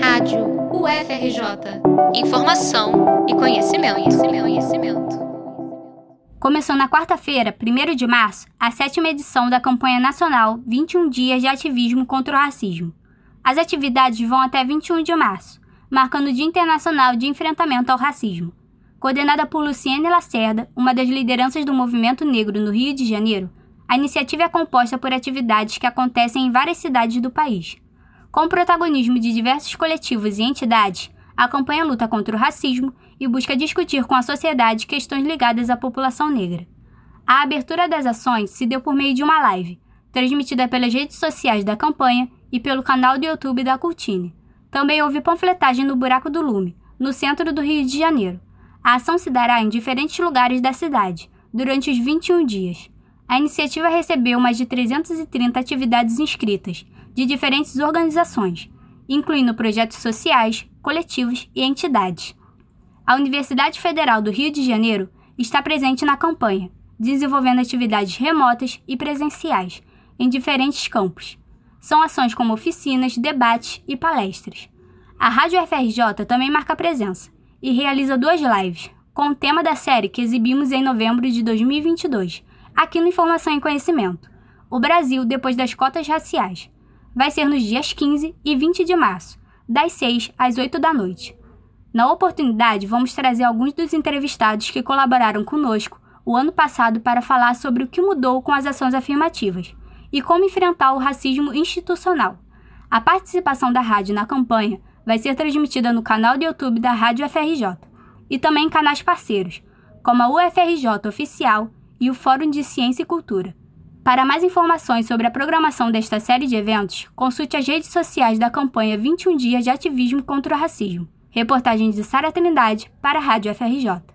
Rádio UFRJ. Informação e conhecimento, conhecimento, conhecimento. Começou na quarta-feira, 1 de março, a sétima edição da campanha nacional 21 Dias de Ativismo contra o Racismo. As atividades vão até 21 de março, marcando o Dia Internacional de Enfrentamento ao Racismo. Coordenada por Luciene Lacerda, uma das lideranças do movimento negro no Rio de Janeiro, a iniciativa é composta por atividades que acontecem em várias cidades do país. Com o protagonismo de diversos coletivos e entidades, a campanha luta contra o racismo e busca discutir com a sociedade questões ligadas à população negra. A abertura das ações se deu por meio de uma live, transmitida pelas redes sociais da campanha e pelo canal do YouTube da Curtine. Também houve panfletagem no Buraco do Lume, no centro do Rio de Janeiro. A ação se dará em diferentes lugares da cidade, durante os 21 dias. A iniciativa recebeu mais de 330 atividades inscritas, de diferentes organizações, incluindo projetos sociais, coletivos e entidades. A Universidade Federal do Rio de Janeiro está presente na campanha, desenvolvendo atividades remotas e presenciais em diferentes campos. São ações como oficinas, debates e palestras. A Rádio FRJ também marca presença e realiza duas lives, com o tema da série que exibimos em novembro de 2022, aqui no Informação e Conhecimento. O Brasil depois das cotas raciais, vai ser nos dias 15 e 20 de março, das 6 às 8 da noite. Na oportunidade, vamos trazer alguns dos entrevistados que colaboraram conosco o ano passado para falar sobre o que mudou com as ações afirmativas e como enfrentar o racismo institucional. A participação da rádio na campanha vai ser transmitida no canal do YouTube da Rádio FRJ e também em canais parceiros, como a UFRJ Oficial e o Fórum de Ciência e Cultura. Para mais informações sobre a programação desta série de eventos, consulte as redes sociais da campanha 21 Dias de Ativismo contra o Racismo. Reportagem de Sara Trindade para a Rádio FRJ.